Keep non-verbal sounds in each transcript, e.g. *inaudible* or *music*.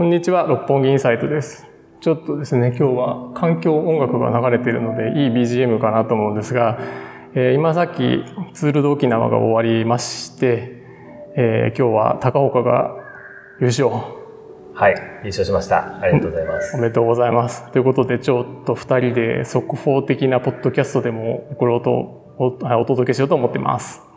こんにちは、六本木インサイトです。ちょっとですね、今日は環境音楽が流れているので、いい BGM かなと思うんですが、えー今さっきツールド沖縄が終わりまして、えー今日は高岡が優勝。はい、優勝しました。ありがとうございます。おめでとうございます。ということで、ちょっと二人で速報的なポッドキャストでも送ろうと、おお届けしようと思ってます。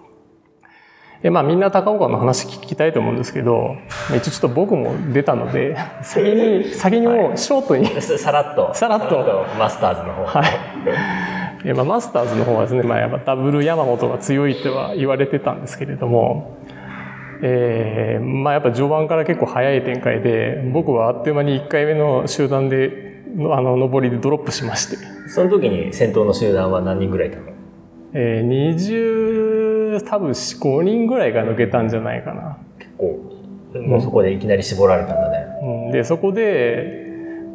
えまあみんな高岡の話聞きたいと思うんですけど、一応ちょっと僕も出たので、*laughs* 先に、先にもうショートに、ささらっと。さらっとマスターズの方。はい。えまあ、マスターズの方はですね、まあ、やっぱダブル山本が強いとは言われてたんですけれども、えーまあやっぱ序盤から結構早い展開で、僕はあっという間に1回目の集団で、あの、上りでドロップしまして、その時に先頭の集団は何人ぐらいいたの？えー、20、多分4 5人ぐらいが抜けたんじゃないかな。結構、もうそこでいきなり絞られたんだね。うんで、そこで、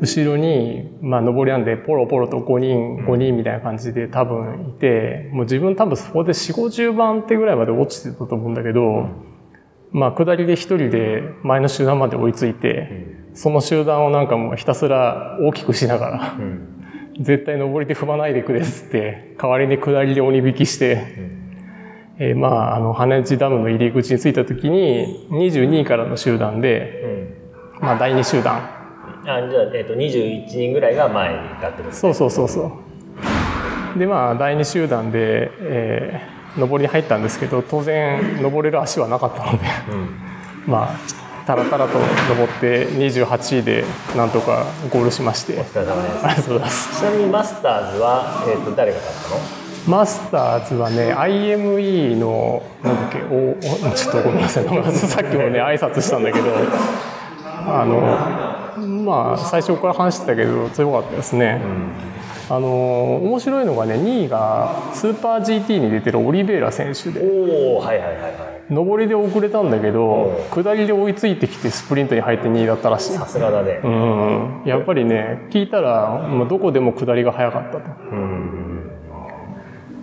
後ろに、まあ、上りなんで、ポロポロと5人、5人みたいな感じで多分いて、もう自分多分そこで4、50番手ぐらいまで落ちてたと思うんだけど、まあ、下りで一人で前の集団まで追いついて、その集団をなんかもうひたすら大きくしながら、うん。*laughs* 絶対上りで踏まないでくれっつって、代わりに下りで鬼引きして、えーまあ、あの、羽地ダムの入り口に着いた時に、22位からの集団で、うん。まあ、第2集団、あ、じゃあ、えっ、と、21人ぐらいが前にいたってことそうそうそうそう。でまあ第2集団で、えー上りに入ったんですけど当然登れる足はなかったのでうん。まあたらたらと登って28位でなんとかゴールしましてお疲れ様です。ありがとうございますちなみにマスターズは、えっ、と、誰が勝ったの？マスターズはね IME のなんだっけおおちょっとごめんなさい。*laughs* さっきもね挨拶したんだけどあのまあ最初から話してたけど強かったですね、あの面白いのがね2位がスーパー GT に出てるオリベイラ選手でおおはいはいはいはい。上りで遅れたんだけど下りで追いついてきてスプリントに入って2位だったらしい。さすがだね。うん。やっぱりね聞いたらもうどこでも下りが速かったと。うん。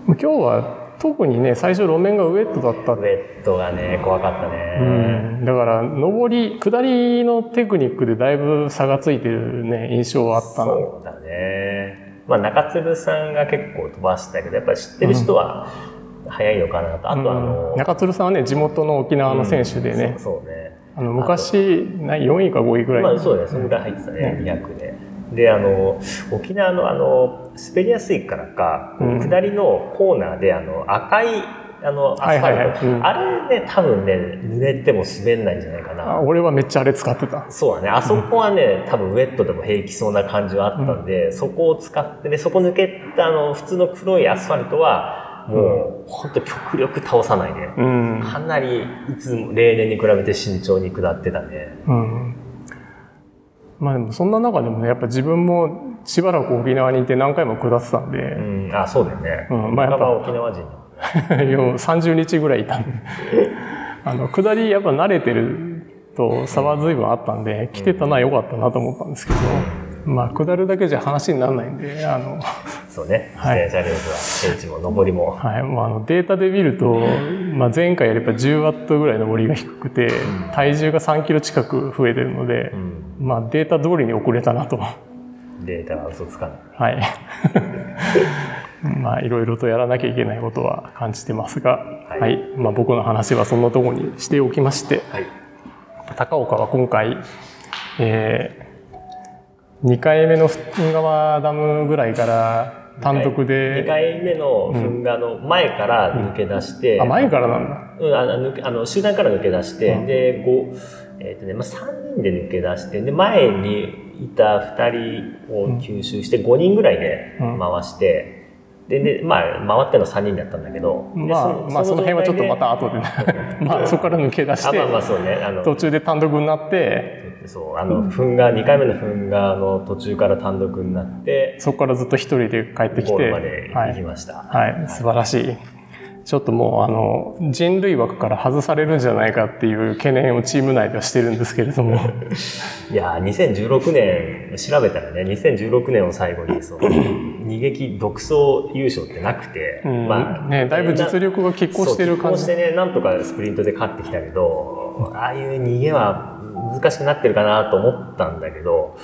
今日は特にね最初路面がウェットだったウェットがね、怖かったうね。んだから上り下りのテクニックでだいぶ差がついてるね印象はあったなそうだね。まあ、中鶴さんが結構飛ばしたけど、やっぱり知ってる人は早いのかなと。あとあの、うん中鶴さんはね地元の沖縄の選手でね、そうそうね。あの昔な4位か5位ぐらい、まあそうだね、そのぐらい入ってたね、200で。で、あの、沖縄のあの、滑りやすいからか、うん。下りのコーナーで、あの、赤い、あの、アスファルト、はいはいはいうん。あれね、多分ね、濡れても滑んないんじゃないかあな。俺はめっちゃあれ使ってた。そうだね、あそこはね、*laughs* 多分ウェットでも平気そうな感じはあったんで、そこを使ってね、そこ抜けたあの、普通の黒いアスファルトは、もう、ほんと極力倒さないで、うん。かなり、いつも、例年に比べて慎重に下ってたね。うん。まあでもそんな中でもねやっぱ自分もしばらく沖縄にいて何回も下ってたんうで、ん、あ、そうだよね。うん。まあやっぱ。沖縄人だ。いや30日ぐらいいたんで。*laughs* あの下りやっぱ慣れてると差は随分あったんで来てたのは良かったなと思ったんですけど、まあ下るだけじゃ話にならないんであの、そうね。自はい。転車レースは、平地も上りも。はい。まあ、あのデータで見ると、まあ、前回よりやっぱ10ワットぐらい上りが低くて体重が3キロ近く増えてるので、うん。まあ、データ通りに遅れたなと。データは嘘つかない。はい。まあ、いろいろとやらなきゃいけないことは感じてますが、はいはい。まあ、僕の話はそんなところにしておきまして、はい。高岡は今回、えー、2回目の噴川ダムぐらいから単独2で、回目の噴火の前から抜け出して、あ、前からなんだ。うん、あのあの集団から抜け出して、うんで、五えっ、とね、まあ、3人で抜け出して、で、前にいた2人を吸収して、5人ぐらいでうん。回して、で、で、まあ、回っての3人だったんだけど、でまあ、まあ、その辺はちょっとまた後で、*laughs* まあ、そこから抜け出しあ、てまあまあそうね、あの、途中で単独になって、そう、あの、噴火、2回目の噴火の途中から単独になって、そこからずっと一人で帰ってきて、ゴールまではい、行きました。はい、素晴らしい。ちょっともうあの人類枠から外されるんじゃないかっていう懸念をチーム内ではしてるんですけれども。*laughs* いやー、2016年、調べたらね、2016年を最後に、その、逃げ切独走優勝ってなくて、うん。ねだいぶ実力が拮抗してる感じ。そう拮抗してね、なんとかスプリントで勝ってきたけど、ああいう逃げは難しくなってるかなと思ったんだけど、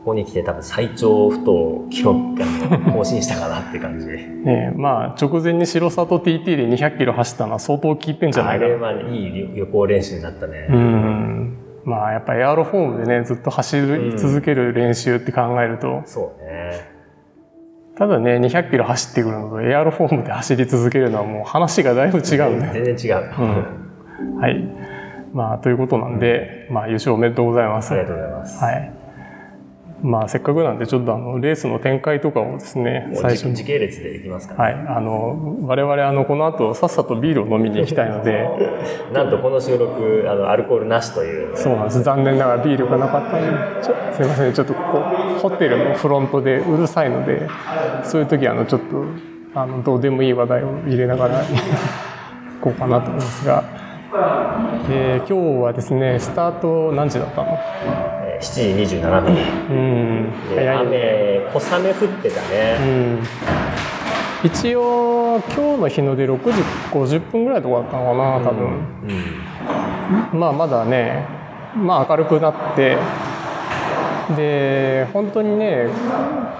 ここに来て多分最長不当記録が更新したかなって感じ。ねまあ、直前に白里 TT で200キロ走ったのは相当効いてんじゃなあいかな。れはね、いい旅行練習になったね。うん。まあ、やっぱエアロフォームでね、ずっと走り続ける練習って考えると、そうね。ただね、200キロ走ってくるのとエアロフォームで走り続けるのはもう話がだいぶ違うね。全然違う。うん。はい。まあ、ということなんで、まあ、優勝おめでとうございます。ありがとうございます。はい。まあ、せっかくなんで、ちょっとあの、レースの展開とかをですね、最初に。時時系列でいきますか、ね。はい。あの、我々、あの、この後、さっさとビールを飲みに行きたいので、*laughs* なんとこの収録、あの、アルコールなしという。そうなんです。残念ながらビールがなかったので、すいません。ちょっとここ、ホテルのフロントでうるさいので、そういう時あの、ちょっと、あの、どうでもいい話題を入れながら行こうかなと思いますが、えー今日はですね、スタート何時だったの？えー7時27分。うん、で早いね。雨、小雨降ってたうね。ん。一応、今日の日の出6時50分ぐらいとかだったのかな、多分。うん。まあまだね、まあ明るくなって、で、本当にね、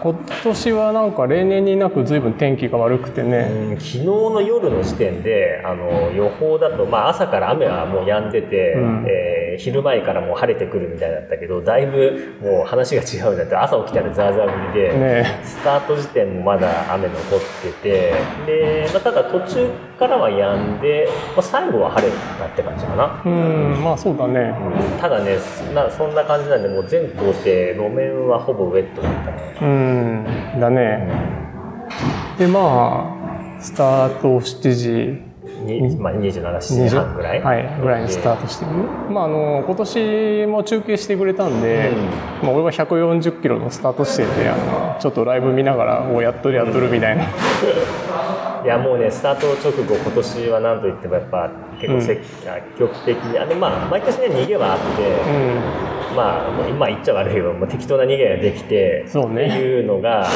今年はなんか例年になく随分天気が悪くてね、うん昨日の夜の時点であの予報だと、まあ、朝から雨はもう止んでて、うん。えー昼前からもう晴れてくるみたいだったけどだいぶもう話が違うんだって朝起きたらザーザー降りで、ねスタート時点もまだ雨残っててで、まあ、ただ途中からは止んで、まあ、最後は晴れたって感じかな。うん、まあそうだね。うんただねなそんな感じなんでもう全工程路面はほぼウェットだったね。うん、だね。で、まあ、スタート7時にまあ、27、7時半ぐらいはい、ぐらいにスタートしてる。まあ、あの、今年も中継してくれたんで、まあ、俺は140キロのスタート地点で、あの、ちょっとライブ見ながら、おやっとるやっとるみたいな。いやもうねスタート直後今年は何といってもやっぱ結構積極的に、あのまあ毎年ね逃げはあって、うまあ今言っちゃ悪いけど、まあ、適当な逃げができてそうね。っていうのがあ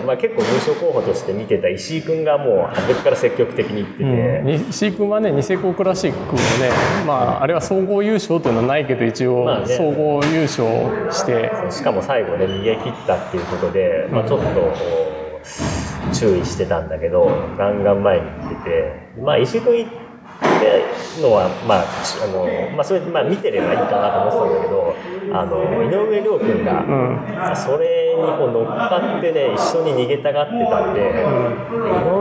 の、まあ、結構優勝候補として見てた石井君がもう初めから積極的にいってて、ん。うん。石井君はね、ニセコクラシックもね、まあ、あれは総合優勝というのはないけど、一応まあ、ね。総合優勝して、しかも最後ね逃げ切ったっていうことで、まあ、ちょっと注意してたんだけどガンガン前に行ってて、まあ、石井君行ってのは、まああのまあ、それ、まあ、見てればいいかなと思ってたんだけどあの井上涼君が、うん。それにこう乗っかってね一緒に逃げたがってたんで、井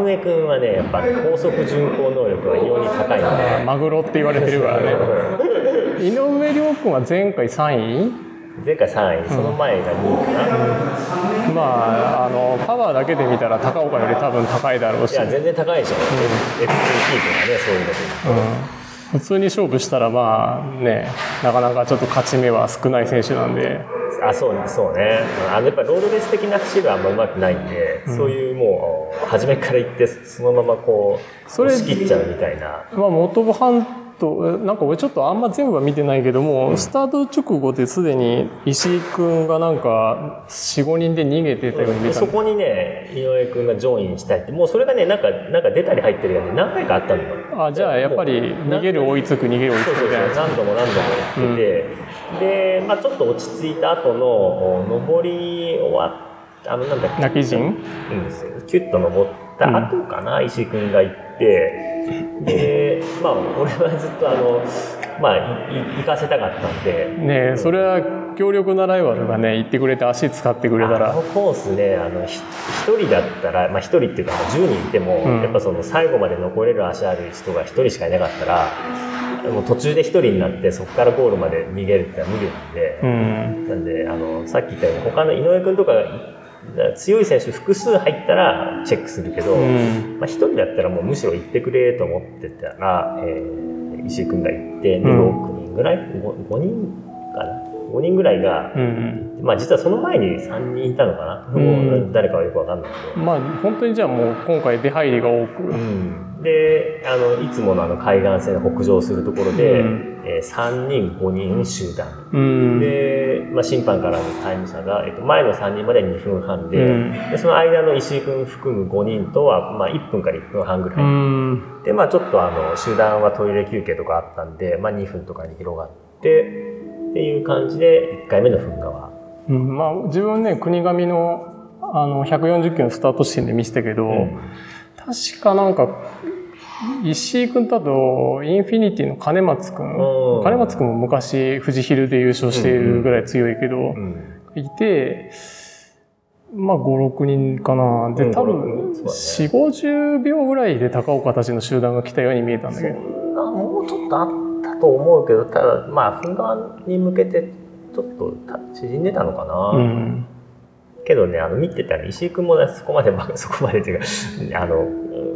上君はねやっぱ高速巡航能力が異様に高いので。マグロって言われてるからね。井上涼君は前回3位？前回3位、その前が2位かな。まあ、あの、パワーだけで見たら高岡より多分高いだろうし。いや、全然高いでしょ。ープがね、そういうので。うん普通に勝負したらまあねなかなかちょっと勝ち目は少ない選手なんであ、そう、そうね。あの、やっぱロードレース的な走りはあんま上手くないんで、そういうもう、初めから行って、そのままこう、それ押し切っちゃうみたいな。まあ元部半島なんか俺ちょっとあんま全部は見てないけども、スタート直後ですでに石井君がなんか45人で逃げてたように見でたそこにね、井上君がジョインしたいって、もうそれがね、なんか、なんか出たり入ってるよね、何回かあったのよ。あじゃあやっぱり逃げる追いつく逃げる追いつくみたいな何度も何度もやって。て、で、まあちょっと落ち着いた後の、お上り終わっあの、なんだっけ、泣き陣うん、キュッと登った後かな、石井君が行って、で、まあ、俺はずっとあの、まあ、行かせたかったんで、ねえそれは強力なライバルがね行ってくれて足使ってくれたあらのコースね、あの、ひ一人だったら、まあ一人っていうか、まあ10人いても、うん。やっぱその最後まで残れる足ある人が一人しかいなかったら、もう途中で一人になって、そこからゴールまで逃げるってのは無理なんで、うん。なんで、あの、さっき言ったように、他の井上君とかが、強い選手複数入ったらチェックするけど、うん。まあ、一人だったらもうむしろ行ってくれと思ってたら、えー石井君が行って、でうん。6人ぐらい？5, 人かな？5人ぐらいが、うんまあ実はその前に3人いたのかな、うん。誰かはよくわかんないけど。まあ本当にじゃあもう今回出入りが多くであのいつものあの海岸線北上するところで、うん。えー3人5人集団。うん。で、まあ、審判からのタイム差が、えっと、前の3人まで2分半で,、うん。でその間の石井君含む5人とは、まあ、1分から1分半ぐらい、うん。でまあちょっとあの集団はトイレ休憩とかあったんで、まあ、2分とかに広がってっていう感じで1回目の噴火は。うん、まあ自分ね国神のあの140キロのスタート地点で見せたけど、うん確かなんか石井君とあとインフィニティの金松君。うん金松君も昔富士ヒルで優勝しているぐらい強いけど、うんいてまあ56人かな。でうん多分5 6そうだね。4 5 0秒ぐらいで高岡たちの集団が来たように見えたんだそけど。もうちょっとあったと思うけどただまあ噴火に向けてちょっとた縮んでたのかな、うんけどねあの見てたら石井君もねそこまでば *laughs* そこまでっていうかあの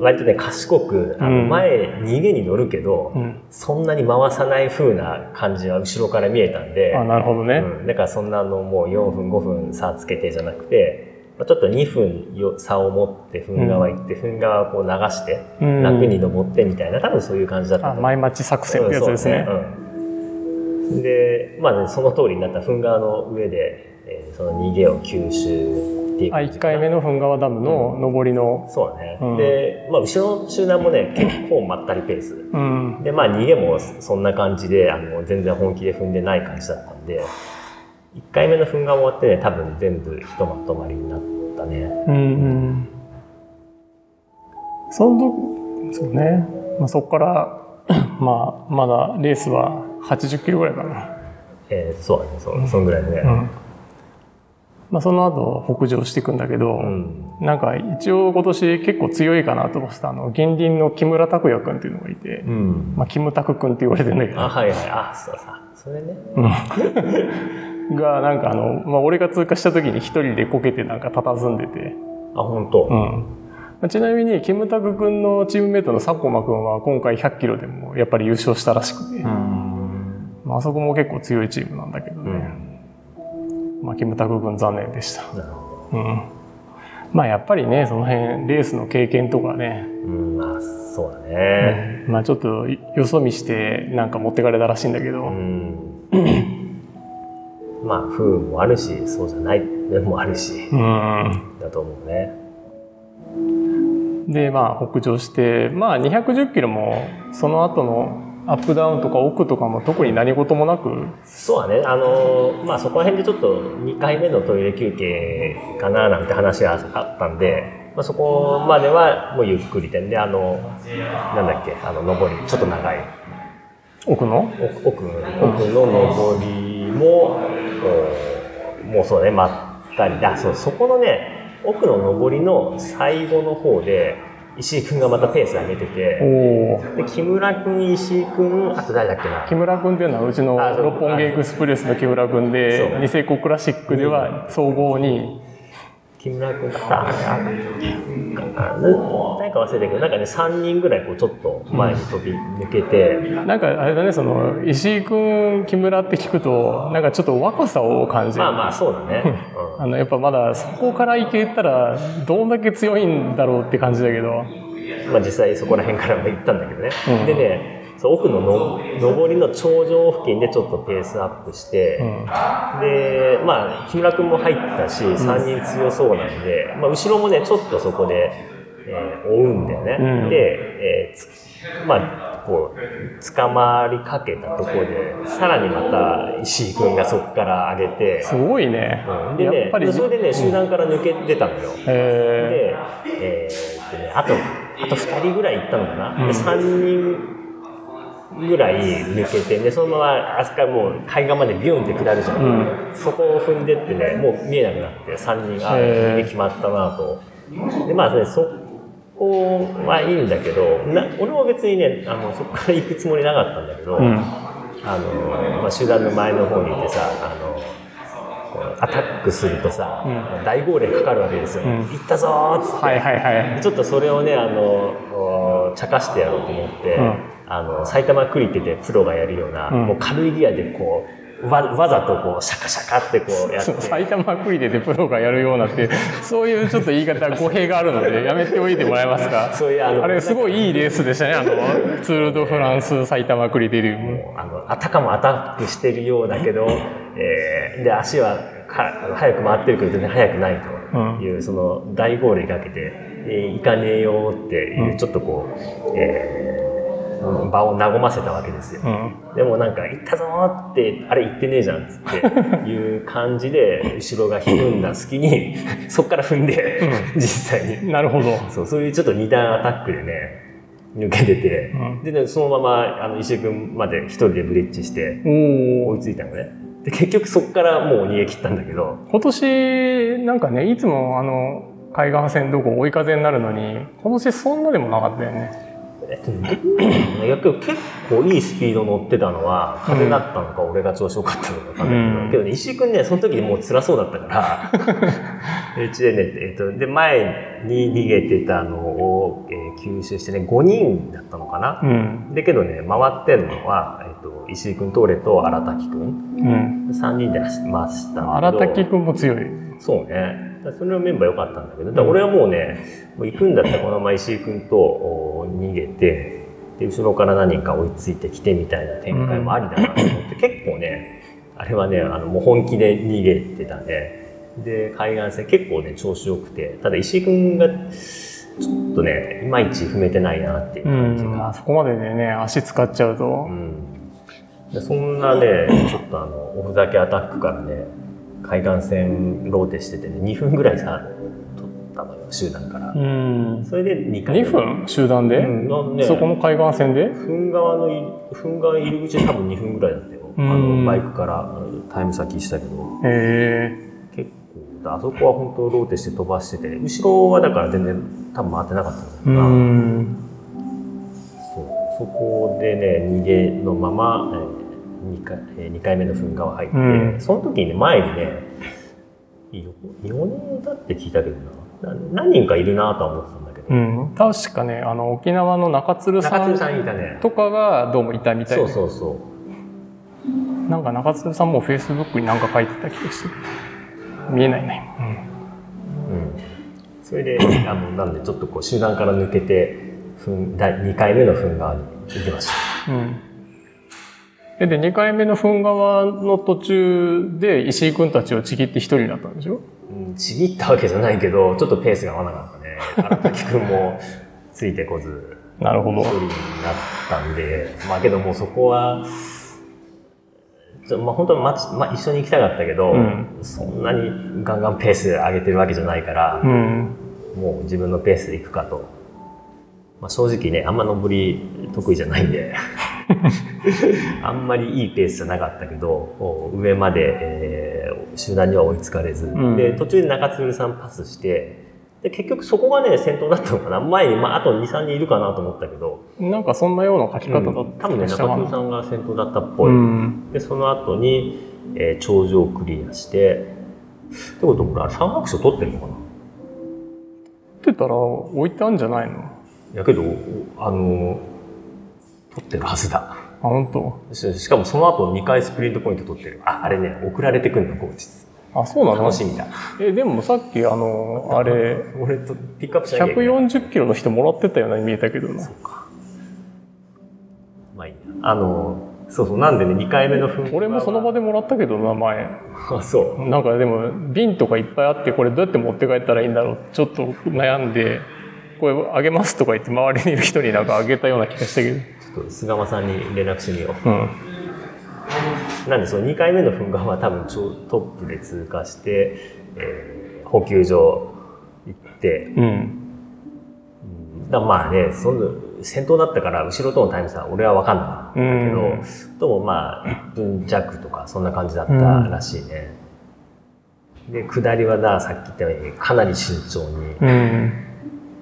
割とね賢くあのうん。前逃げに乗るけど、うん。そんなに回さない風な感じは後ろから見えたんであなるほどね、うん、だからそんなあのもう4分5分差つけてじゃなくてまあちょっと2分よ差を持って噴川行って、噴川をこう流してうん。楽に登ってみたいな多分そういう感じだった前町作戦ってやつですね,、うんでまあねその通りになった噴川の上で、えーその逃げを吸収っていうあ1回目の噴川ダムの上りの、そうだね、うん。で、まあ、後ろの集団もね結構まったりペースうん、でまあ逃げもそんな感じであの全然本気で踏んでない感じだったんで1回目の噴が終わってね多分全部ひとまとまりになったね。うんうん。その時そうね、まあ、そこから *coughs* まあまだレースは80キロぐらいかな、えーそうだね。そそんぐらいでね。うんまあ、その後北上していくんだけど、うん。なんか一応今年結構強いかなと思ってたあの。現輪の木村拓哉君っていうのがいて、うん。まあ、キムタク君って言われてるんだけど。あはいはい。あそうさ。それね。うん。*laughs* がなんかあの、まあ、俺が通過した時に一人でこけてなんか佇んでて、あ本当、うん。まあちなみにキムタク君のチームメイトの佐久間君は今回100キロでもやっぱり優勝したらしくて、うん。まああそこも結構強いチームなんだけどね、まあ、キムタク君残念でした、なるほど。うん、まあやっぱりねその辺レースの経験とかね、うんまあそうだね。まあちょっとよそ見してなんか持ってかれたらしいんだけど、うん、まあ不運もあるしそうじゃない面もあるしうん。だと思うね。でまあ北上してまあ210キロもその後のアップダウンとか奥とかも特に何事もなく？そうだね。あのまあそこら辺でちょっと2回目のトイレ休憩かななんて話があったんで、まあ、そこまではもうゆっくりで。であのなんだっけ？あの上り。ちょっと長い。奥の？奥奥奥の上りもおもうそうね。まったり。あそう。そこのね奥の上りの最後の方で石井君がまたペース上げておておで木村君石井君あと誰だっけな？木村君っていうのはうちの六本木エクスプレスの木村君でニセコクラシックでは総合に木村君かあああ誰か忘れたけどなんかね3人ぐらいこうちょっと前に飛び抜けて、なんかあれだねその石井君木村って聞くとなんかちょっと若さを感じる。まあまあそうだね、*laughs* うん。あのやっぱまだそこからいけたらどんだけ強いんだろうって感じだけど。まあ、実際そこら辺からも行ったんだけどね、うん。でねそう奥のの上りの頂上付近でちょっとペースアップして、うん。でまあ木村君も入ったし3人強そうなんで、まあ、後ろもねちょっとそこで、えー追うんだよね、うん。で、えーつまあこう捕まりかけたところでさらにまた石井君がそこから上げて、すごいね。うん。でねやっぱりそれでね集団から抜け出たのよ、えで、えーっとね、あと、あと2人ぐらい行ったのかな、うん。で3人ぐらい抜けて、で、そのまま、あそこからもう海岸までビュンって下るじゃん。うんそこを踏んでってね、もう見えなくなって、3人、あ、へーで決まったなと。で、まあね、そこはいいんだけど、な俺も別にね、あの、そこから行くつもりなかったんだけど、ーうんあの、まあ、集団の前の方にいてさ、あの、アタックするとさ、う大号令かかるわけですよ。うん行ったぞーっつって。はいはいはいちょっとそれをね、あの、お茶化してやろうと思って、うんあの、埼玉クリテでプロがやるような、うん。もう軽いギアでこう、わわざとこう、シャカシャカってこうやって。埼玉クリテでプロがやるようなってそういうちょっと言い方語弊があるので *laughs* やめておいてもらえますか？そういうあのあれすごいいいレースでしたね。あのツール・ド・フランス埼玉クリテリウムあの、あたかもアタックしてるようだけど、えーで、足はか早く回ってるけど全然速くないという、その大号令かけて、えー行かねえよっていう、ちょっとこう、えー場を和ませたわけですよ。うん。でもなんか「行ったぞ!」って「あれ行ってねえじゃん」って *laughs* いう感じで後ろが踏んだ隙に *laughs* そっから踏んで、実際になるほど。そうそういうちょっと二段アタックでね抜けてて、うんでねそのままあの石井君まで一人でブリッジして追い。ついたのねで結局そっからもう逃げ切ったんだけど今年、なんかね、いつもあの、海岸線どこ追い風になるのに、今年そんなでもなかったよね。えっと結構いいスピード乗ってたのは風だったのか、俺が調子良かったのか分かんないけど、うんけどね石井君ねその時もう辛そうだったから *laughs* うちでね、えっと、で前に逃げてたのを、えー吸収してね5人だったのかな、うん。だけどね回ってんのは、えっと、石井君と俺と荒滝君うん。3人で走ってました荒滝くんも強い。そうね。それのメンバー良かったんだけど、だ俺はもうね、もう行くんだったらこのまま石井君とお逃げて、で、後ろから何人か追いついてきてみたいな展開もありだなと思って、結構ね、あれはね、あの、もう本気で逃げてたね。で、海岸線結構ね、調子良くて、ただ石井君が、ちょっとね、いまいち踏めてないなっていううん。感じが。そこまででね、足使っちゃうとう。んでそんなね、ちょっとあの、おふざけアタックからね、海岸線ローテしててね、2分ぐらいさ、取ったのよ、集団から。うん。それで2回目。2分？集団で、うん、なんで、そこの海岸線で？噴川のい、噴川入り口で多分2分ぐらいだったよ。あうんの、バイクからタイム先したけど、へ結構、あそこは本当ローテして飛ばしてて、後ろはだから全然多分回ってなかったんだえ。うよな。ん。そうそこでね逃げのまま、えー 2, 回えー二回目の噴火は入って、うんその時にね前にね4人だって聞いたけどなな何人かいるなとは思ってたんだけど、うん。確かね、あの、沖縄の中鶴さんとかがどうもいたみたいそうで。そうそうなんか中鶴さんもフェイスブックになんか書いてた気がする。見えないね。うん、それであのなんでちょっとこう集団から抜けて噴第2回目の噴火に行きましたうん。で、2回目の噴川の途中で石井くんたちをちぎって一人になったんでしょ？うんちぎったわけじゃないけどちょっとペースが合わなかったね荒滝君もついてこずなるほど一。人になったんで、まあけどもうそこは、ちょまあ本当はまあ、一緒に行きたかったけど、うんそんなにガンガンペース上げてるわけじゃないからう、ん。もう自分のペースで行くかと。まあ、正直ね、あんま登り得意じゃないんで、*laughs* あんまりいいペースじゃなかったけど、お上まで、えー集団には追いつかれず、うん。で、途中で中鶴さんパスして、で結局そこがね、先頭だったのかな。前に、まあ、あと2、3人いるかなと思ったけど、なんかそんなような書き方だうんった多分ね、中津さんが先頭だったっぽい。うん。で、その後に、えー頂上をクリアして、ってことは俺、あれ三学賞取ってるのかな。って言ったら置いてあるんじゃないの？やけど、あの、取ってるはずだ。あ、本当？ししかもその後2回スプリントポイント取ってる。あ、あれね、送られてくるの、後日。あ、そうなの？楽しみだ。え、でもさっきあの、あれ、俺とピックアップしなきゃいけない。140キロの人もらってたように見えたけどな。まあいいや。あの、そうそう、なんでね、2回目の噴火は俺もその場でもらったけどな、前。あ、そう。なんかでも、瓶とかいっぱいあって、これどうやって持って帰ったらいいんだろうちょっと悩んで、これあげますとか言って周りにいる人になんかあげたような気がしたけど。ちょっと菅間さんに連絡してみようん。う。なんで、その2回目の噴火は多分ちょトップで通過して、えー補給所行って、うん。だまあね、その先頭だったから後ろとのタイム差俺は分かんなかったけど、うんどうもまあ1分弱とかそんな感じだったらしいね。で、下りはな、さっき言ったようにかなり慎重に。うん。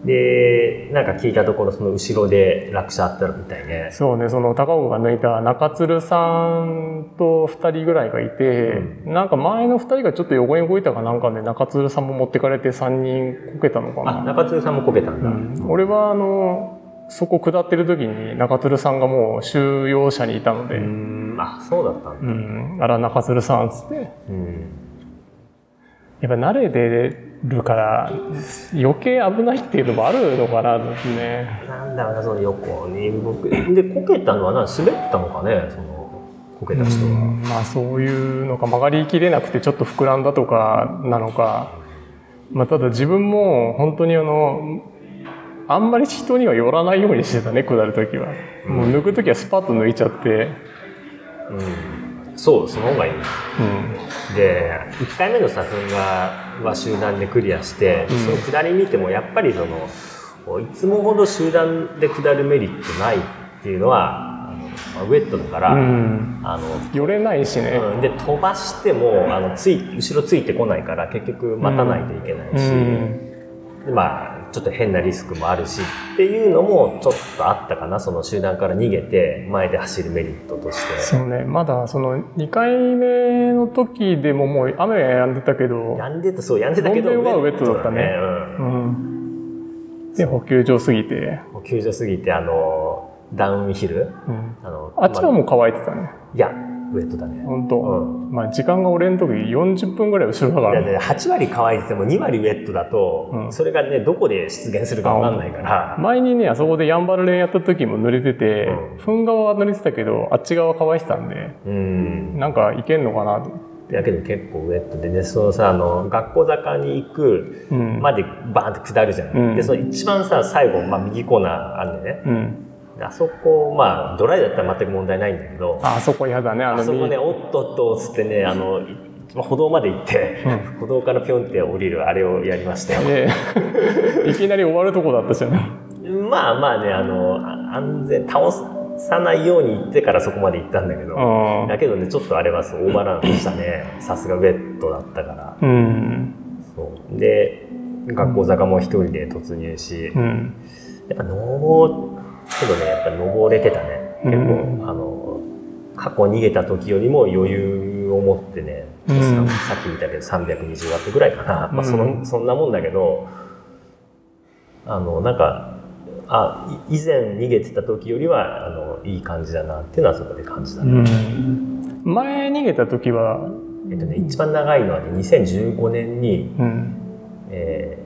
で、なんか聞いたところその後ろで落車あったみたいね。そうね、その高岡が抜いた中鶴さんと2人ぐらいがいて、なんか前の2人がちょっと横に動いたかなんかで中鶴さんも持ってかれて3人こけたのかあ、な。中津さんもこけたんだ。うん俺はあの、そこ下ってる時に中鶴さんがもう収容者にいたので、あ、そうだったんうだ。ん、あら中鶴さんっつって、うん。やっぱ慣れてるから余計危ないっていうのもあるのかなってね。なんだろうな、その横に動く。で、こけたのはな、滑ったのかね、その、こけた人は。うんまあそういうのか曲がりきれなくてちょっと膨らんだとかなのか、まあ、ただ自分も本当にあのあんまり人には寄らないようにしてたね、下るときは。もう抜くときはスパッと抜いちゃって。うん、そうその方がいいうん。で1回目のさ噴火は集団でクリアして、うんその下り見てもやっぱりそのいつもほど集団で下るメリットないっていうのはあのまあウェットだから、うん。あの寄れないしね。うん、で飛ばしてもあのつい後ろついてこないから結局待たないといけないし、うん。でまあちょっと変なリスクもあるしっていうのもちょっとあったかなその集団から逃げて前で走るメリットとして。そうね、まだその2回目の時でももう雨は止んでたけど、やんでたそうやんでたけどはウェットだったね。うん。うん。で、補給場すぎて、もう救助すぎてあのダウンヒル。うん。あのあっちはまもう乾いてたね。いやウェットだね。本当、うん。まあ時間が俺の時40分ぐらい後ろだから。いやね8割乾いてても2割ウェットだと、うん。それがねどこで出現するか分かんないから。前にね、あそこでヤンバルレンやった時も濡れてて、うん。噴側は濡れてたけど、あっち側乾いてたんで、うん。なんかいけんのかなと。だけど結構ウェットでねそのさあの学校坂に行くうん。までバーンって下るじゃん、うん。でその一番さ最後、まあ、右コーナーあんでね。うん。であそこまあドライだったら全く問題ないんだけどああそこ嫌だね、あのあそこねおっとっとっつってねあのい歩道まで行って、う歩道からピョンって降りるあれをやりましたよ、で、*laughs* いきなり終わるとこだったじゃん。まあまあねあのあ安全倒さないように行ってからそこまで行ったんだけど、うんだけどねちょっとあれはそうオーバーランしたね。さすがウェットだったから。うん。そう。で学校坂も一人で突入し、うん。やっぱ登けどねやっぱ登れてたね。結構、うん。あの過去逃げた時よりも余裕を持ってね、うん。さっき見たけど320ワットぐらいかな、まあ、そのうんそんなもんだけどあのなんかあい以前逃げてた時よりはあのいい感じだなっていうのはそこで感じた、うん。前逃げた時は、えっとね、一番長いのはね2015年に、うん。えー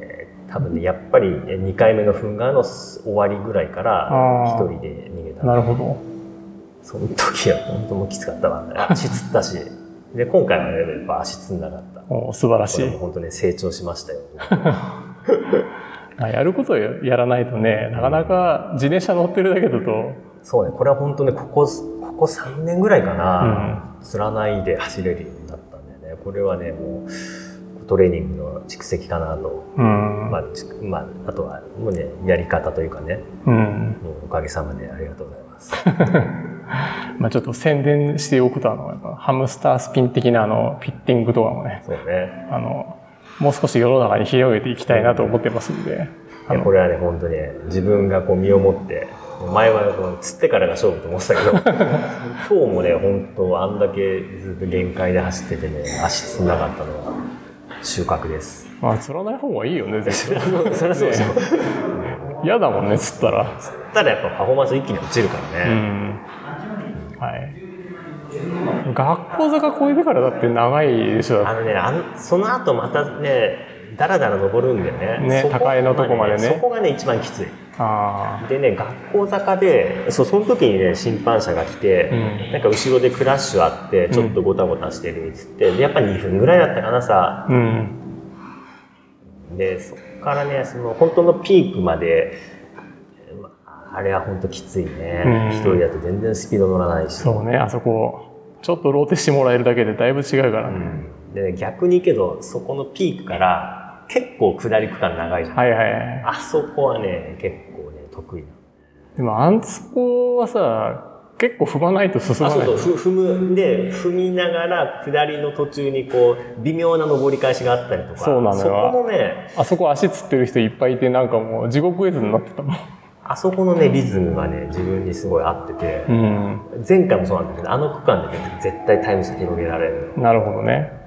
多分ねやっぱり2回目の噴火の終わりぐらいから一人で逃げた。なるほど。その時は本当もうきつかったわ、ね、足つったし。で今回はねやっぱ足つんなかった。お素晴らしい。本当ね成長しましたよ。*laughs* まあやることをやらないとね、なかなか自転車乗ってるだけだと、そうねこれは本当ねここここ3年ぐらいかな、つらないで走れるようになったんだよね。これはねもうトレーニングの蓄積かなと、うん。まあちまあ、あとはもうねやり方というかね。うん。おかげさまでありがとうございます。*laughs* まあちょっと宣伝しておくと、あの、やっぱハムスタースピン的なあの、フィッティングとかもね、そうね。あの、もう少し世の中に広げていきたいなと思ってますんで、これはね本当にね自分がこう身をもって前はこう釣ってからが勝負と思ってたけど *laughs* 今日もね本当あんだけずっと限界で走っててね足つんなかったのは収穫ですまあ釣らない方がいいよね、絶対。*laughs* そりゃそうでしょ嫌だもんね、釣ったら。ただやっぱパフォーマンス一気に落ちるからうね、ん。はい。学校坂越えてからだって長いでしょ。あのねあんその後またねだらだら登るんだよねね高いのとこまでねそこがね一番きついあでね学校坂でそうその時にね審判車が来て、うん。なんか後ろでクラッシュあってちょっとごたごたしてるっつって、でやっぱ2分ぐらいだったかなさ。あ。うん。でそっからねその本当のピークまで、まあ、あれは本当きついね、うん。一人だと全然スピード乗らないし。そうね、あそこ、ちょっとローテしてもらえるだけでだいぶ違うからね。うん。でね逆にけどそこのピークから結構下り区間長いじゃん、はいはいはい。あそこはね結構ね得意なでもあんそこはさ、結構踏まないと進あまない。そうそうふ踏むで踏みながら下りの途中にこう微妙な登り返しがあったりとかそうなのよそこのねあそこ足つってる人いっぱいいて、なんかもう地獄絵図になってたもん。あそこのねリズムがね自分にすごい合ってて、うん。前回もそうなんだけどあの区間で、ね、絶対タイム差広げられるのなるほどね。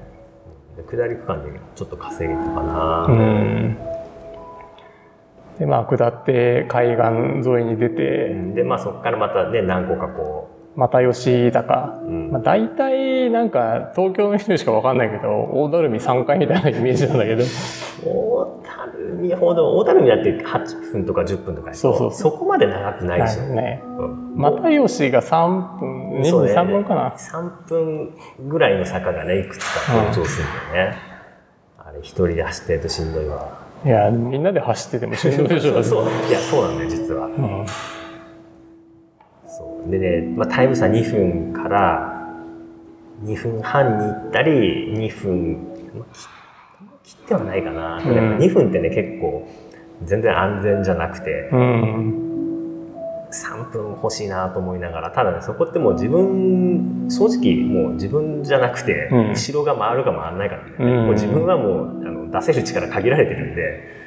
で下り区間でちょっと稼げたかな、うん。で、まあ、下って海岸沿いに出て、でまあそこからまたね何個かこ又吉坂。う、うん。まあ、大体なんか東京の人にしかわかんないけど大だるみ3回みたいなイメージなんだけど。大樽ほど大樽だって8分とか10分とかやそうそう。そこまで長くないでしょ、ね。うん。又吉が3分2分そうね。3分かな。3分ぐらいの坂がねいくつか登場するんだよね、あれ一人で走ってるとしんどいわ。いや、みんなで走っててもしんどいでしょ、*laughs* そう。いやそうなんだよ実は。うんでね、まあ、タイム差2分から2分半に行ったり2分、まあ切切ってはないかな、うん。でも2分ってね結構全然安全じゃなくて、うん。3分欲しいなと思いながらただねそこってもう自分正直もう自分じゃなくて、うん。後ろが回るか回らないかもう自分はもうあの出せる力限られてるんで、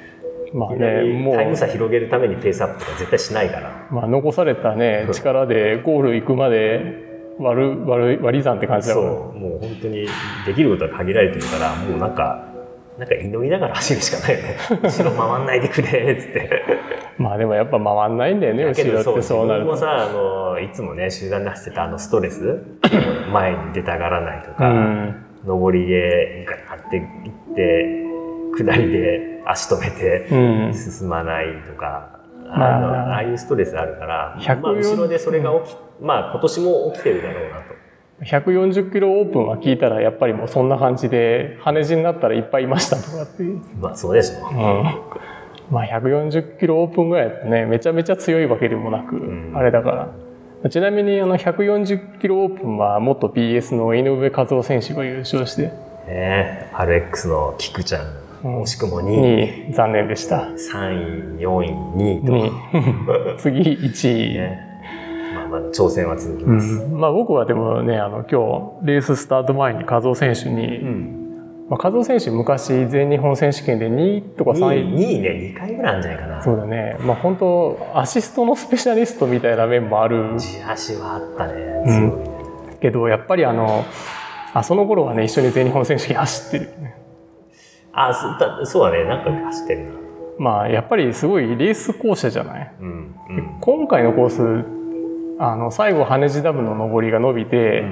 まあね、もうりタイム差広げるためにペースアップとか絶対しないからまあ、残されたね、力でゴール行くまで割る、割る、割り算って感じだそうから。もう本当にできることは限られてるからもうなんかなんか祈りながら走るしかないよね *laughs* 後ろ回んないでくれっつってまあでもやっぱ回んないんだよね、後ろってどそうそうなると。さあのいつもね集団で走ってたあのストレス *laughs* 前に出たがらないとうか、ん。上りでガーって行って下りで足止めてうん。進まないとか、まああのああいうストレスあるから、140まあ、後ろでそれが起きまあ今年も起きてるだろうなと。140キロオープンは聞いたらやっぱりもうそんな感じで羽地になったらいっぱいいましたとかっていう。まあそうでしょうん。まあ140キロオープンぐらいだとね、めちゃめちゃ強いわけでもなく、んあれだから。ちなみにあの140キロオープンは元 BS の井上和夫選手が優勝して、ね RX の菊ちゃん、うん惜しくも2 2位、残念でした。3位、4位、2位と、2位。*laughs* 次1位。ねまあまあ挑戦は続きうます。ん、まあ僕はでもね、あの今日レーススタート前に和夫選手に、うんまあ、和夫選手昔全日本選手権で2位とか3 2位位、2位ね、2回ぐらいあるんじゃないかな。そうだね。まあ本当アシストのスペシャリストみたいな面もある地足はあったね、うん強いね。けど、やっぱりあの、あ、その頃はね、一緒に全日本選手権走ってる。あそだそうだね、なんか走ってるな。まあやっぱりすごいレース校舎じゃない？うん。うん。今回のコース、あの、最後羽地ダムの上りが伸びて、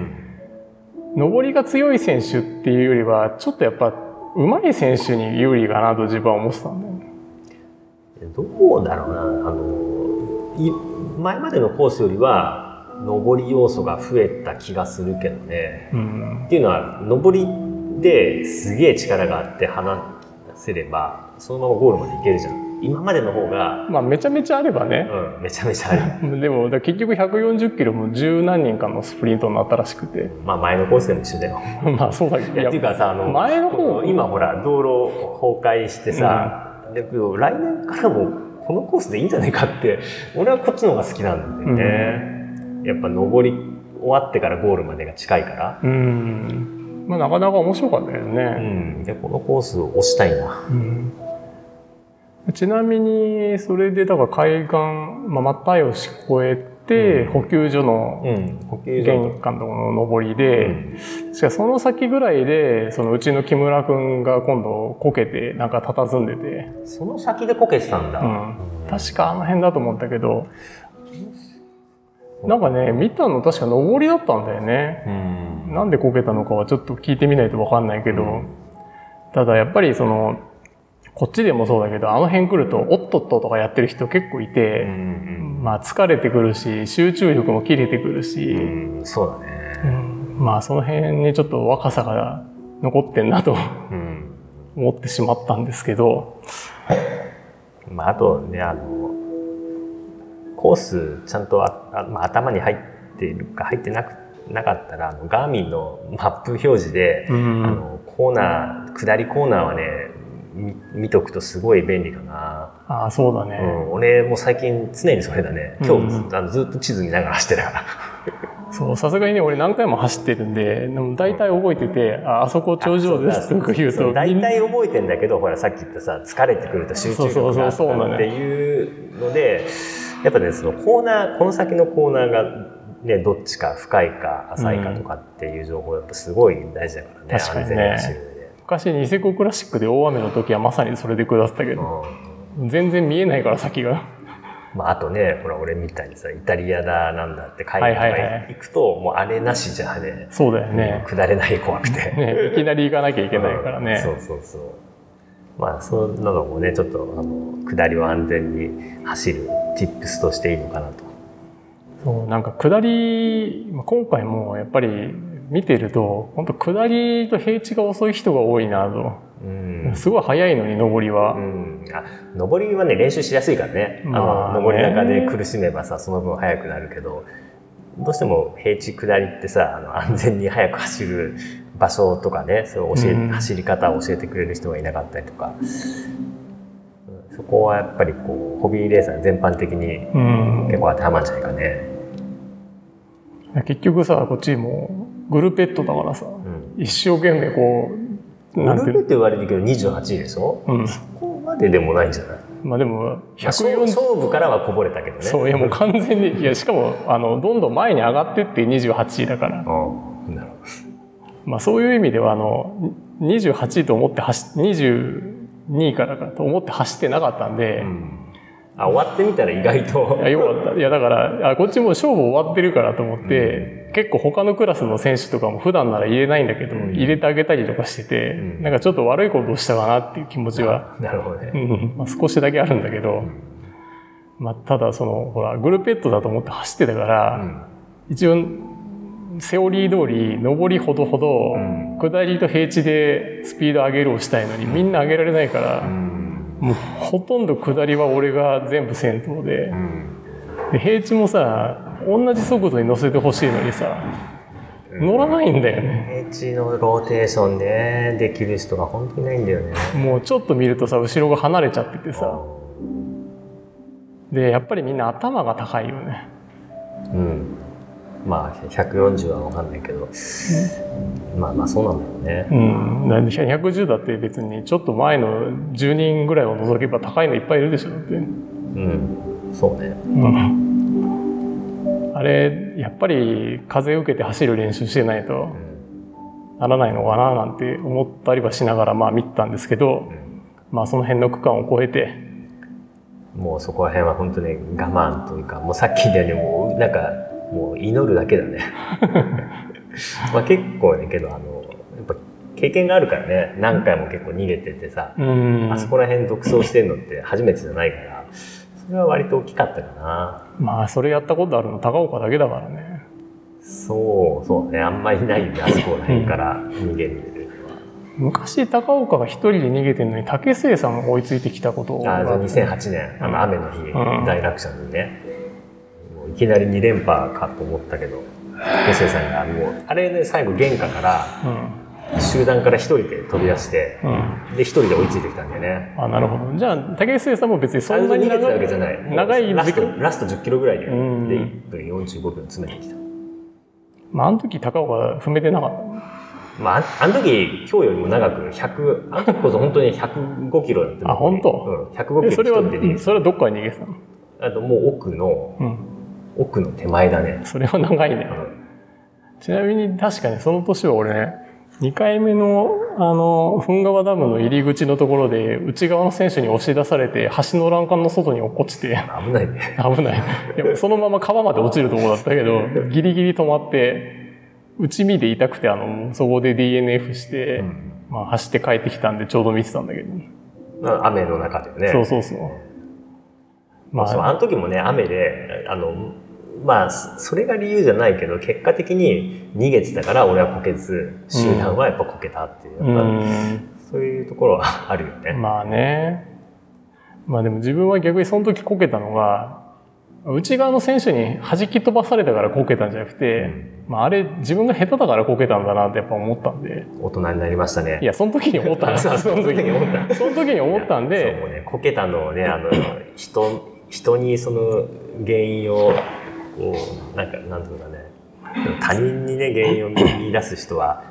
上りが強い選手っていうよりは、ちょっとやっぱ、上手い選手に有利かなと自分は思ってたんだよね。どうだろうな、あの、い前までのコースよりは、上り要素が増えた気がするけどね。うん。っていうのは、上りですげえ力があって離せれば、そのままゴールまで行けるじゃん。今までの方が、まあめちゃめちゃあればね。うん、めちゃめちゃある。*laughs* でも、結局140キロも十何人かのスプリントになったらしくて。まあ前のコースでも一緒だよ。*laughs* まあそうだけど。っていうかさ、あの、前の方こ今ほら、道路崩壊してさ、だけど来年からもこのコースでいいんじゃないかって、俺はこっちの方が好きなんだよね。やっぱ上り終わってからゴールまでが近いから。うん。まあなかなか面白かったようね。ん。で、このコースを押したいな。うんちなみに、それで、だから海岸、まあ、又吉越えて、うん補給所の玄関のの上りで、しかしその先ぐらいで、そのうちの木村くんが今度こけて、なんか佇んでて、その先でこけてたんだ。うん。確かあの辺だと思ったけど、なんかね、見たの確か上りだったんだよね。うん。なんでこけたのかはちょっと聞いてみないとわかんないけど、うんただやっぱりその、こっちでもそうだけど、あの辺来ると、おっとっととかやってる人結構いて、うんまあ疲れてくるし、集中力も切れてくるし、うん。そうだね。うんまあその辺にちょっと若さが残ってんなとうん。思ってしまったんですけど、まあ、あとね、あの、コースちゃんとああ、まあ、頭に入っているか入ってなくなかったら、あのガーミンのマップ表示で、うんあのコーナー、下りコーナーはね、み見とくとすごい便利かな。ああ、そうだね。うん、俺も最近常にそれだね。今日ず,、うんあのずっと地図見ながら走ってたから。*laughs* そう、さすがにね、俺何回も走ってるんで、でも大体覚えてて、あ、あそこ頂上ですとか言うと、そう大体覚えてんだけど、ほらさっき言ったさ、疲れてくると集中そうそう力がそうそうなのよっていうので、やっぱね、そのコーナー、この先のコーナーがね、どっちか深いか浅いかとかっていう情報やっぱすごい大事だからね、確かにね。昔ニセコクラシックで大雨の時はまさにそれで下ってたけど、うん全然見えないから先が。まあ、あとね、ほら、俺みたいにさ、イタリアだなんだって海外とかはいはいはい行くと、もうあれなしじゃね、そうだよね。下れない怖くて。ね、いきなり行かなきゃいけないからね。そうそうそう。まあ、そんなのもね、ちょっと、あの、下りを安全に走る tips としていいのかなと。そうなんか下り、まあ今回もやっぱり見てると、本当下りと平地が遅い人が多いなと。うん。すごい速いのに上りは。うん。うん、あ上りはね練習しやすいからね,、まあ上り坂で苦しめばさその分速くなるけどどうしても平地下りってさあの安全に速く走る場所とかねそう教え、うん走り方を教えてくれる人がいなかったりとか、うんそこはやっぱりこうホビーレーサー全般的にうん。結構当てはまるんじゃないかね。結局さこっちもうグルペットだからさうん。一生懸命こうなんていうゴルフって言われるけど28でしょ？のうん。そこまででもないんじゃない？まあでも勝140勝負からはこぼれたけどね。そういやもう完全にいやしかもあのどんどん前に上がってって28位だから。うんなるほまあそういう意味ではあの28位と思って走22位からかと思って走ってなかったんで、ど。うん。あ終わってみたら意外と。いやよかった。いやだからあこっちもう勝負終わってるからと思って、結構他のクラスの選手とかも普段なら入れないんだけど、うん。入れてあげたりとかしてて、うん。なんかちょっと悪いことをしたかなっていう気持ちは、なるほどね。うん。まあ、少しだけあるんだけど、まあ、ただそのほらグルペットだと思って走ってたから、うん。一応セオリー通り上りほどほど、ん。下りと平地でスピード上げるをしたいのにみんな上げられないから、うん。もうほとんど下りは俺が全部先頭で。う、ん。で平地もさ同じ速度に乗せてほしいのにさ乗らないんだよね。平地のローテーションねできる人が本当にいないんだよね。もうちょっと見るとさ後ろが離れちゃっててさ。でやっぱりみんな頭が高いよね。うん。まあ140は分かんないけど、まあまあそうなんだよね。うん。なんで110だって別にちょっと前の10人ぐらいを除けば高いのいっぱいいるでしょだって、うん。そうね。うん、あれやっぱり風受けて走る練習してないとうんならないのかななんて思ったりはしながらまあ見てたんですけど、まあその辺の区間を越えて。もうそこら辺は本当に我慢というか、もうさっき言ったようにもうなんかもう祈るだけだね。*laughs* まあ結構ね、けどあの、やっぱ経験があるからね、何回も結構逃げててさ、うん。あそこら辺独走してるのって初めてじゃないから、それは割と大きかったかな。まあそれやったことあるの高岡だけだからね。そう、そうね、あんまりないんで、あそこら辺から逃げるのは。昔高岡が一人で逃げてるのに竹末さんが追いついてきたことあが2008年、あの雨の日、うん大落車にね、いきなり2連覇かと思ったけど、竹瀬さんが。もう、あれね、最後玄関から、集団から一人で飛び出して、うん。うんで、一人で追いついてきたんだよね。あなるほど。じゃあ竹末さんも別にそんなに長いわけじゃない。長いラストラスト10キロぐらいで、で、うん。1分45秒詰めてきた。まああの時高岡踏めてなかった。まあ、ああの時、今日よりも長く100、あの時こそ本当に105キロだったあ本当？うん、105キロえそれはそれはどっから逃げてたの？あともう奥の、うん奥の手前だね。それは長いね。ちなみに確かにその年は俺ね2回目のあの噴川ダムの入り口のところで内側の選手に押し出されて橋の欄干の外に落っこちて。危ないね。危ない。でもそのまま川まで落ちるところだったけどギリギリ止まって内身で痛くてあのそこで DNF して、まあ、走って帰ってきたんでちょうど見てたんだけど、まあ雨の中でね。そうそうそう。まそうああの時もね、雨で、あの、まあ、それが理由じゃないけど、結果的に逃げてたから俺はこけず、集団はやっぱこけたっていう、うんそういうところはあるよね。まあね。まあでも自分は逆にその時こけたのが、内側の選手に弾き飛ばされたからこけたんじゃなくて、まああれ自分が下手だからこけたんだなってやっぱ思ったんで。大人になりましたね。いや、その時に思ったんですそうその時に思ったその時に思ったんそうで、もうね、こけたのをね、あの、人、人にその原因を、こう、なんか、なんていうのかね、他人にね、原因を見出す人は、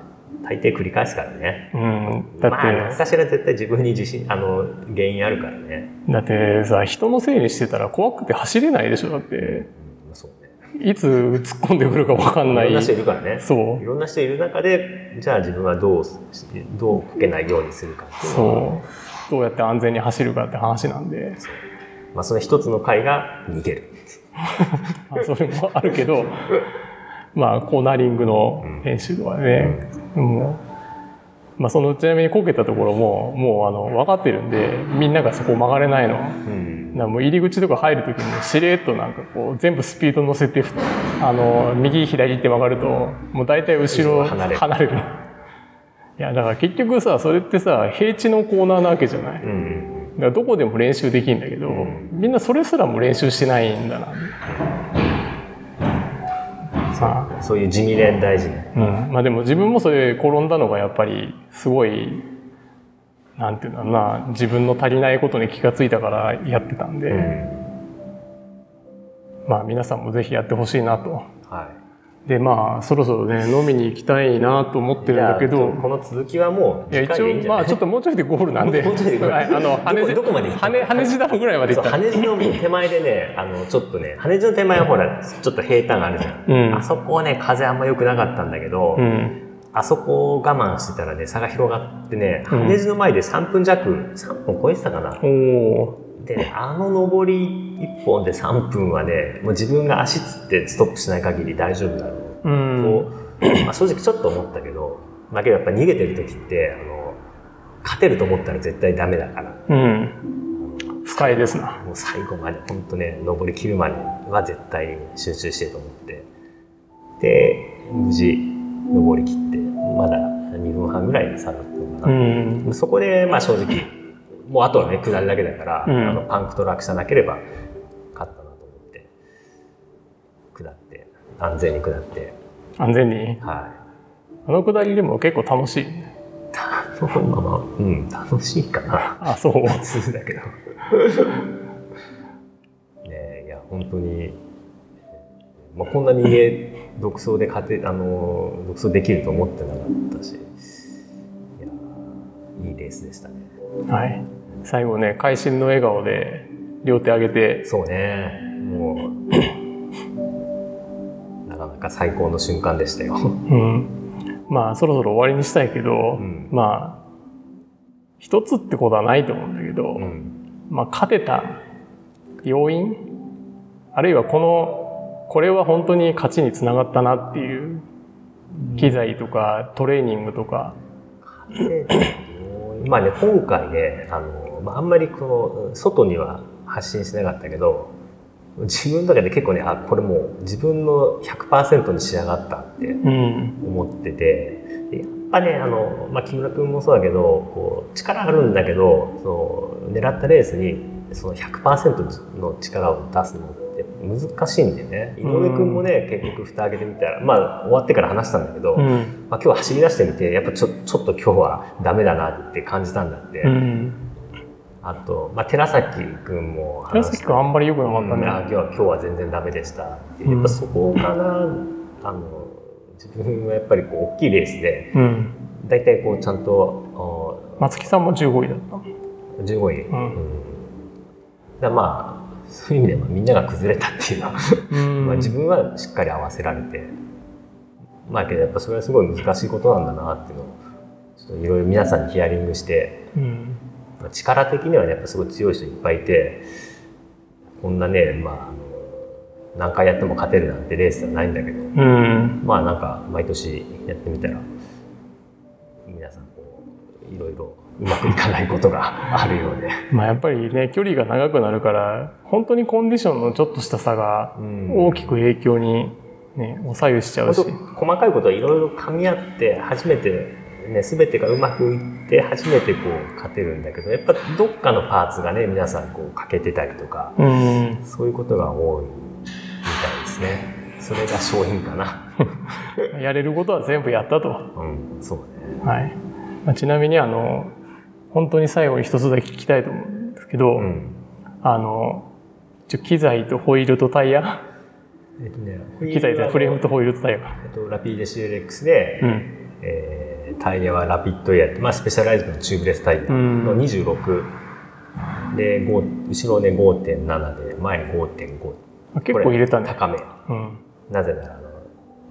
大抵繰り返すからね。うん。だまあ、何って、かしら絶対自分に自信、あの、原因あるからね。だってさ、人のせいにしてたら怖くて走れないでしょだって、うんそうね。いつ突っ込んでくるかわかんないい。ろんな人いるからね。そうい。ろんな人いる中で、じゃあ自分はどうし、どうこけないようにするかっていうそう。どうやって安全に走るかって話なんで。まあ、その一つの回が逃げる。*laughs* まあ、それもあるけど、まあ、コーナリングの編集とかね、もう、まあ、その、ちなみにこけたところも、もう、あの、分かってるんで、みんながそこ曲がれないの。うん。なもう入り口とか入るときもしれっとなんかこう全部スピード乗せてあの右左って曲がるともう大体後ろ後ろ離れるいやだから結局さそれってさ平地のコーナーなわけじゃないうん。からどこでも練習できるんだけど、ん。みんなそれすらも練習してないんだな。さあ。そういう地味練大事ね。うん、まあでも自分もそれ転んだのがやっぱりすごいなんていうんだろうな。自分の足りないことに気がついたからやってたんで、うん。まあ皆さんもぜひやってほしいなと。はでまあそろそろね飲みに行きたいなと思ってい。るんだけどこの続きはもういや一応まあちょっともうちょいでゴールなんで *laughs* もうちょいでゴールはいあの羽地どこまで羽羽地ダムぐらいまで行そうった羽地の手前でね、あの、ちょっとね、羽地の手前はほら、ちょっと平坦あるじゃん。うんあそこはね、風あんま良くなかったんだけど、うんあそこを我慢してたらね、差が広がってね、うん羽地の前で3分弱、3分超えてたかな。おおでね、あの上り1本で3分はね、もう自分が足つってストップしない限り大丈夫だろうーうん。と、まあ、正直ちょっと思ったけど、まあ、けどやっぱ逃げてる時って、あの、勝てると思ったら絶対ダメだから、うん。不快ですな。もう最後まで本当ね登り切るまでは絶対に集中してると思って。で無事登り切ってまだ2分半ぐらいで下がった。のかうな、ん。そこでまあ正直もうあとはね下りだけだから、うん。あのパンクと落車なければ勝ったなと思って下って安全に下って。安全に？はあのくだりでも結構楽しい。いそのままうん楽しいかな。あそう。普通だけど。*laughs* ねえいや本当に、まあ、こんなに家独走で勝てあの独走できると思ってなかったしいやいいレースでしたね。はい最後ね会心の笑顔で両手上げて。そうね。もう。*coughs* なかなか最高の瞬間でしたよ。うん。まあそろそろ終わりにしたいけど、ん。まあ一つってことはないと思うんだけど、うん。まあ勝てた要因あるいはこのこれは本当に勝ちにつながったなっていう機材とかトレーニングとか、でまあね今回ねあの、まあ、あんまりこの外には発信しなかったけど自分の中で結構ねあこれもう自分の100%に仕上がったってうん。思っててでやっぱねあの、まあ、木村君もそうだけどこう力あるんだけどそう狙ったレースにその100%の力を出すのって難しいんでね。井上君もね結局蓋開けてみたらまあ終わってから話したんだけど、うん。まあ、今日走り出してみてやっぱちょちょっと今日はダメだなって感じたんだって、うん。あと、まあ、寺崎君も寺崎君あんまり良くなかったね、今日は今日は全然ダメでしたやっぱそこかな、あの自分はやっぱりこう大きいレースでうん。大体こうちゃんとお松木さんも15位だった。15位、うん。うん。だまあそういう意味ではみんなが崩れたっていうのは、うん。まあ自分はしっかり合わせられて。まあけどやっぱそれはすごい難しいことなんだなっていうのをちょっといろいろ皆さんにヒアリングしてうん。まあ力的にはねやっぱすごい強い人いっぱいいてこんなね、まあ、あの何回やっても勝てるなんてレースではないんだけどうん。まあなんか毎年やってみたら皆さんこういろいろうまくいかないことがあるようで、まあやっぱりね距離が長くなるから本当にコンディションのちょっとした差がうん大きく影響に、ね、お左右しちゃうし細かいことはいろいろ噛み合って初めて、ね、全てがうまくいって初めてこう勝てるんだけどやっぱどっかのパーツがね皆さんこう欠けてたりとかうんそういうことが多いみたいですね。それが勝因かな。*laughs* やれることは全部やったと。うん、そうね。はいまあ、ちなみにあの本当に最後に一つだけ聞きたいと思うんですけど、うん。あの機材とホイールとタイヤ？えっとね、機材でフレームとホイールとタイヤか。えっと、ラピード CLX で、うん。えータイヤはラピッドエアって、まあ、スペシャライズドのチューブレスタイヤの26、で5後ろね5.7で前5.5あ結構入れたね。高め。うん、なぜなら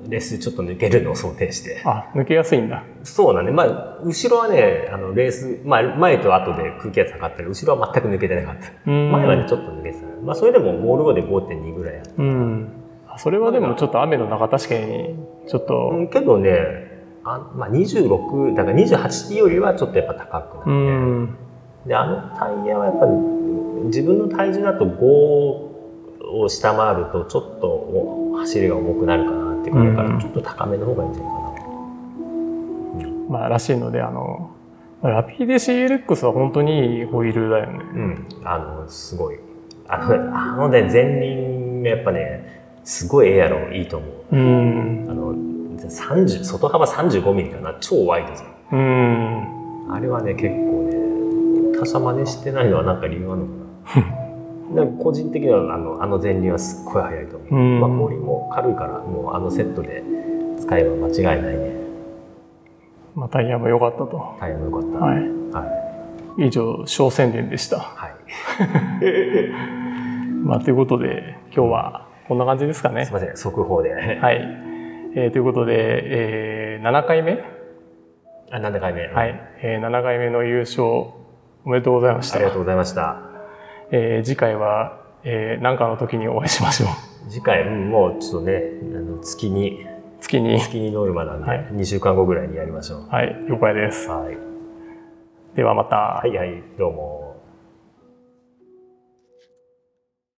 レースちょっと抜けるのを想定して。あ抜けやすいんだ。そうだね。まあ後ろはねあのレース、まあ、前と後で空気圧測ったり後ろは全く抜けてなかった。うん。前はねちょっと抜けてた。まあそれでもゴール後で5.2ぐらいあった。うん、あそれはでもちょっと雨の中確かにちょっと、うんけどねあ、まあ、26だから28よりはちょっとやっぱ高くなって、うん。であのタイヤはやっぱり自分の体重だと5を下回るとちょっとお走りが重くなるかなっていう感じだかうんらちょっと高めの方がいいんじゃないかな、まあらしいのであのラピーデ CLX は本当にいいホイールだよね。うん。あの、すごい。あの、あのね、前輪がやっぱね、すごいええやろ、いいと思う。うん。あの、30、外幅35ミリかな、超ワイドじゃん。うん。あれはね、結構ね、他社真似してないのはなんか理由あるのかな。*laughs* なんか個人的にはあのあの前輪はすっごい速いと思う。うんまあ氷も軽いから、もうあのセットで使えば間違いないね。まあタイヤも良かったと。タイヤも良かった。はい。はい。以上、小宣伝でした。はい。*laughs* まあということで、今日はこんな感じですかねすい。ません、速報で。はい。えーということで、えー7回目？あ、7回目。はい。えー7回目の優勝、おめでとうございました。ありがとうございました。えー次回は、えー何かの時にお会いしましょう。次回、うんもうちょっとね、あの月に、月に。月にノルマなんで、はい2週間後ぐらいにやりましょう。はい、了解です。はい。ではまた。はいはい、どうも。